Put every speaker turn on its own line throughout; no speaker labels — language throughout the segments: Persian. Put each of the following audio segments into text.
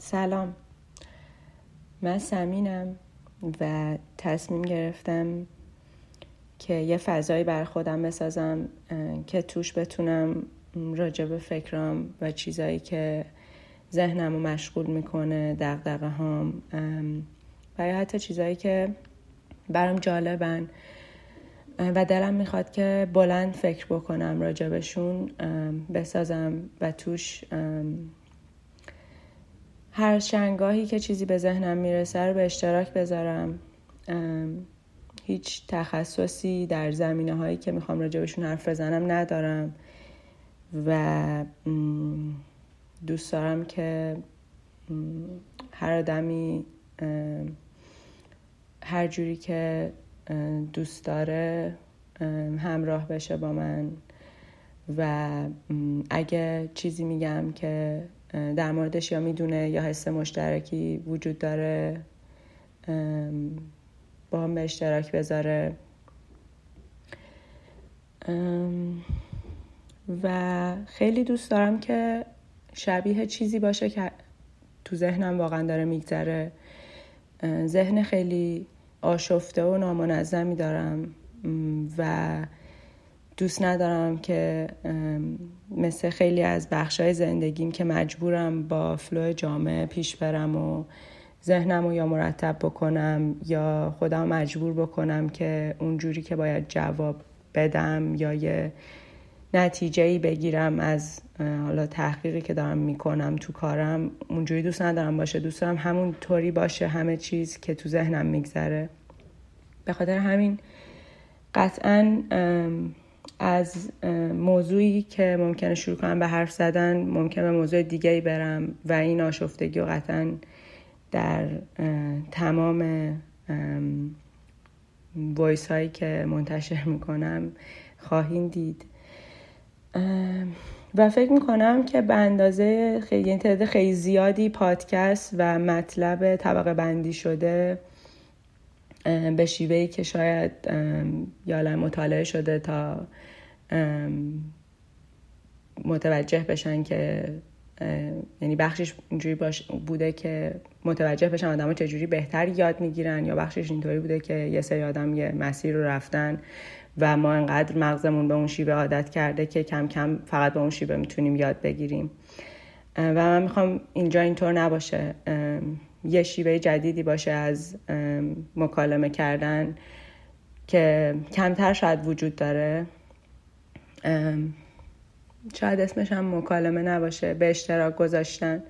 سلام. من سمینم و تصمیم گرفتم که یه فضایی بر خودم بسازم که توش بتونم راجع به فکرام و چیزایی که ذهنم رو مشغول می‌کنه دقدقه هام و یا حتی چیزایی که برام جالبن. و دلم می‌خواد که بلند فکر بکنم راجبشون بسازم و توش هر شنگاهی که چیزی به ذهنم می‌رسه رو به اشتراک بذارم. هیچ تخصصی در زمینه هایی که می‌خوام راجبشون حرف بزنم ندارم و دوست دارم که هر آدمی هر جوری که دوست داره همراه بشه با من و اگه چیزی میگم که در موردش یا می‌دونه یا حس مشترکی وجود داره با هم به اشتراک بذاره. و خیلی دوست دارم که شبیه چیزی باشه که تو ذهنم واقعا داره میگذره. ذهن خیلی آشفته و نامنظمی دارم. و دوست ندارم که مثل خیلی از بخشای زندگیم که مجبورم با فلو جامعه پیش برم و ذهنم رو یا مرتب بکنم یا خودم مجبور بکنم که اونجوری که باید جواب بدم یا یه نتیجه ای بگیرم از حالا تحقیقی که دارم می‌کنم تو کارم اونجوری دوست ندارم باشه. دوست دارم همون طوری باشه همه چیز که تو ذهنم میگذره. به خاطر همین قطعا از موضوعی که ممکنه شروع کنم به حرف زدن ممکنه موضوع دیگه برم و این آشفتگی و قطعا در تمام وایس هایی که منتشر می‌کنم خواهیم دید. و فکر می‌کنم که به اندازه خیلی یعنی تعداد خیلی زیادی پادکست و مطلب طبقه بندی شده به شیوهی که شاید یا مطالعه شده تا متوجه بشن که یعنی بخشش اینجوری بوده که متوجه بشن آدم چجوری بهتر یاد می‌گیرن یا بخشش اینطوری بوده که یه سری آدم یه مسیر رو رفتن و ما انقدر مغزمون به اون شیوه عادت کرده که کم کم فقط به اون شیوه می‌تونیم یاد بگیریم. و من می‌خوام اینجا اینطور نباشه. یه شیوه جدیدی باشه از مکالمه کردن که کمتر شاید وجود داره. شاید اسمش هم مکالمه نباشه به اشتراک گذاشتن.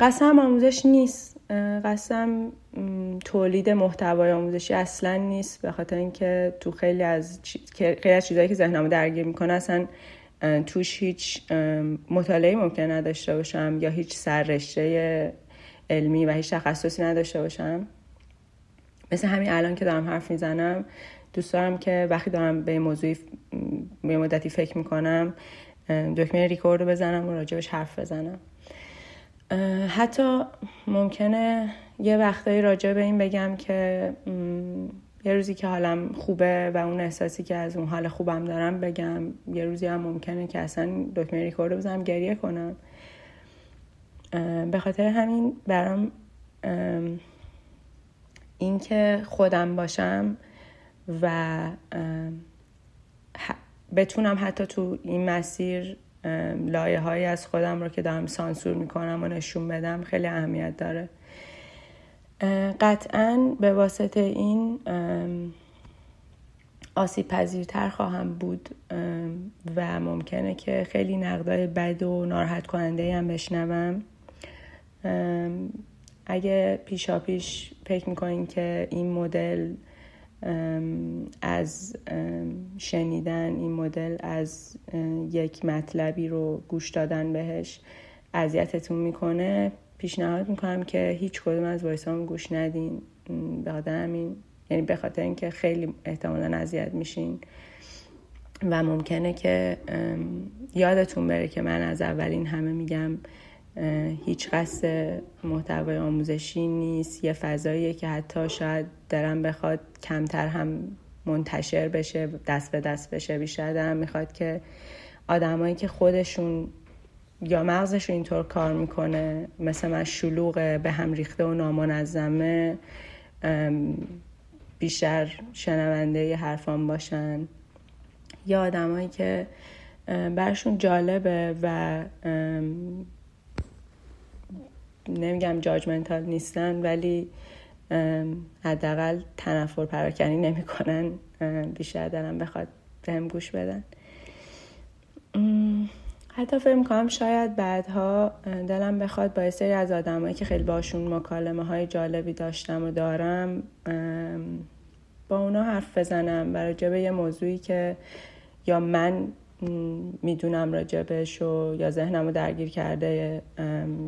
قسم آموزش نیست. قسم تولید محتوای آموزشی اصلا نیست به خاطر اینکه تو خیلی از خیلی از چیزهایی که ذهنمو درگیر می‌کنه اصلا توش هیچ مطالعه ممکن نداشته باشم یا هیچ سررشته علمی و هیچ تخصصی نداشته باشم؟ مثل همین الان که دارم حرف می‌زنم دوست دارم که وقتی دارم به موضوعی به مدتی فکر می‌کنم دکمه ریکورد رو بزنم و راجبش حرف بزنم. حتی ممکنه یه وقتایی راجع به این بگم که یه روزی که حالم خوبه و اون احساسی که از اون حال خوبم دارم بگم یه روزی هم ممکنه که اصلا دکمه ریکورد بزنم گریه کنم. به خاطر همین برام این که خودم باشم و بتونم حتی تو این مسیر لایه هایی از خودم رو که دارم سانسور می‌کنم و نشون بدم خیلی اهمیت داره. قطعا به واسطه این آسیب پذیرتر خواهم بود و ممکنه که خیلی نقدای بد و ناراحت کننده هم بشنوم. اگه پیشا پیش فکر می‌کنین که این مدل از شنیدن این مدل از یک مطلبی رو گوش دادن بهش اذیتتون می‌کنه پیشنهاد می‌کنم که هیچ کدوم از وایسام گوش ندین. به همین یعنی به خاطر اینکه خیلی احتمالا اذیت میشین. و ممکنه که یادتون بره که من از اولین همه میگم هیچ قصد محتوای آموزشی نیست. یه فضاییه که حتی شاید درم بخواد کمتر هم منتشر بشه دست به دست بشه بیشتر دارم می‌خواد که آدمایی که خودشون یا مغزش اینطور کار می‌کنه؟ مثل من شلوغه به هم ریخته و نامنظمه بیشتر شنونده حرفان باشن. یا آدمایی که برشون جالبه و نمیگم جاجمنتال نیستن ولی حداقل تنفر پراکنی نمی‌کنن. بیشتر دارم بخواد بهم گوش بدن. حتی فکر می‌کنم شاید بعدها دلم بخواد با سری از آدمایی که خیلی باشون مکالمه های جالبی داشتم و دارم با اونا حرف بزنم و به یه موضوعی که یا من می‌دونم راجبش و یا ذهنم رو درگیر کرده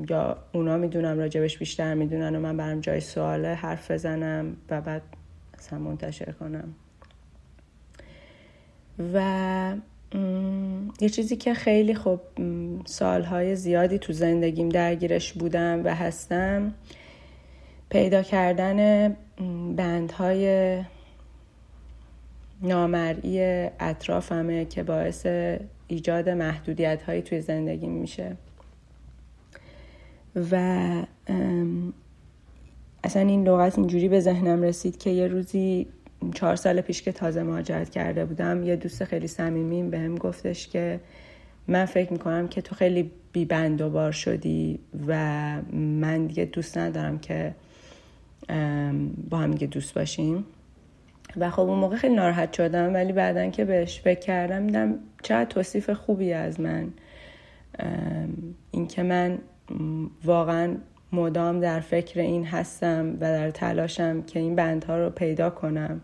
یا اونا می‌دونم راجبش بیشتر می‌دونن و من برم جای سواله حرف بزنم و بعد اصلا منتشر کنم. و یه چیزی که خیلی خب سالهای زیادی تو زندگیم درگیرش بودم و هستم پیدا کردن بندهای نامرئی اطرافمه که باعث ایجاد محدودیت هایی توی زندگی میشه. و اصلا این لغت اینجوری به ذهنم رسید که یه روزی چهار سال پیش که تازه مهاجرت کرده بودم یه دوست خیلی صمیمیم بهم گفتش که من فکر می‌کنم که تو خیلی بیبند و بار شدی و من دیگه دوست ندارم که با هم دیگه دوست باشیم. و خب اون موقع خیلی ناراحت شدم ولی بعدا که بهش فکر کردم دیدم چقدر توصیف خوبی از من. اینکه من واقعا مدام در فکر این هستم و در تلاشم که این بندها رو پیدا کنم.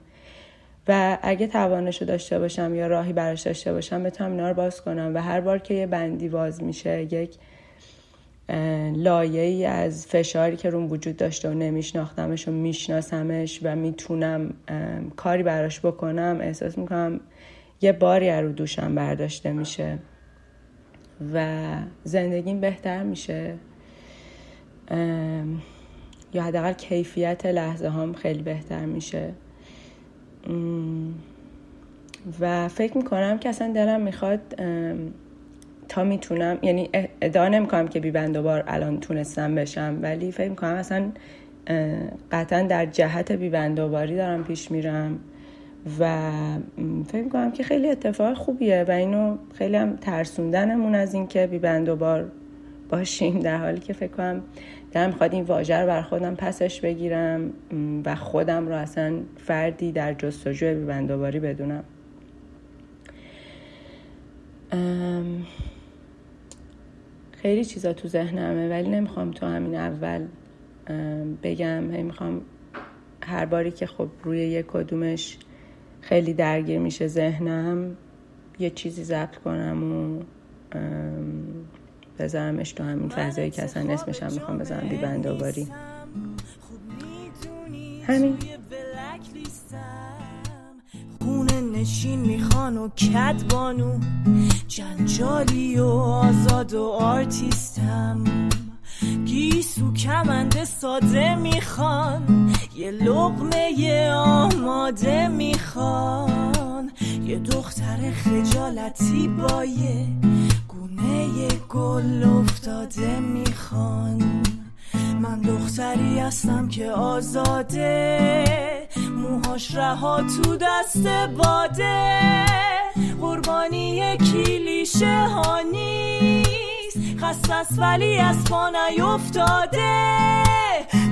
و اگه توانش رو داشته باشم یا راهی براش داشته باشم بتونم اینا رو باز کنم و هر بار که یه بندی باز میشه یک لایه ای از فشاری که روم وجود داشته و نمیشناختمش و میشناسمش و می‌تونم کاری براش بکنم احساس می‌کنم یه باری رو دوشم برداشته میشه و زندگیم بهتر میشه. یا حداقل کیفیت لحظه هم خیلی بهتر میشه. و فکر می‌کنم که اصلا دلم می‌خواد تا می‌تونم یعنی ادعا نمی‌کنم که بیبند بار الان تونستم بشم ولی فکر می‌کنم اصلا قطعا در جهت بیبند باری دارم پیش میرم و فکر می‌کنم که خیلی اتفاق خوبیه و اینو خیلی هم ترسوندنمون از اینکه بیبند بار باشیم در حالی که فکر کنم دلم می‌خواد این واژه رو بر خودم پسش بگیرم و خودم رو اصلا فردی در جستجوی بیبندوباری بدونم. خیلی چیزا تو ذهنمه ولی نمی‌خوام تو همین اول بگم. هی می‌خوام هر باری که خب روی یک کدومش خیلی درگیر میشه ذهنم یه چیزی ضبط کنم و بذارمش تو همین فضایی که اصلا اسمش هم می‌خوام بذارم. بی بندوباری همین. خونه نشین می‌خوان و کدبانو جنجالی و آزاد و آرتیستم. گیسو کمنده ساده می‌خوان. یه لقمه یه آماده می‌خوان. یه دختر خجالتی بایه گونه گل افتاده می‌خوان. من دختری هستم که آزاده. موهاش رها تو دست باده. قربانی کلیشه ها نیست. خست ولی از پا نیفتاده.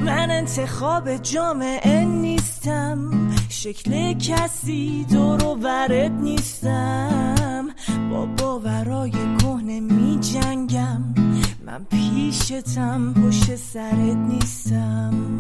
من انتخاب جامعه نیستم. شکل کسی دور و برد نیستم. با باورای کهنه می جنگم. من پیشتم پشت سرت نیستم.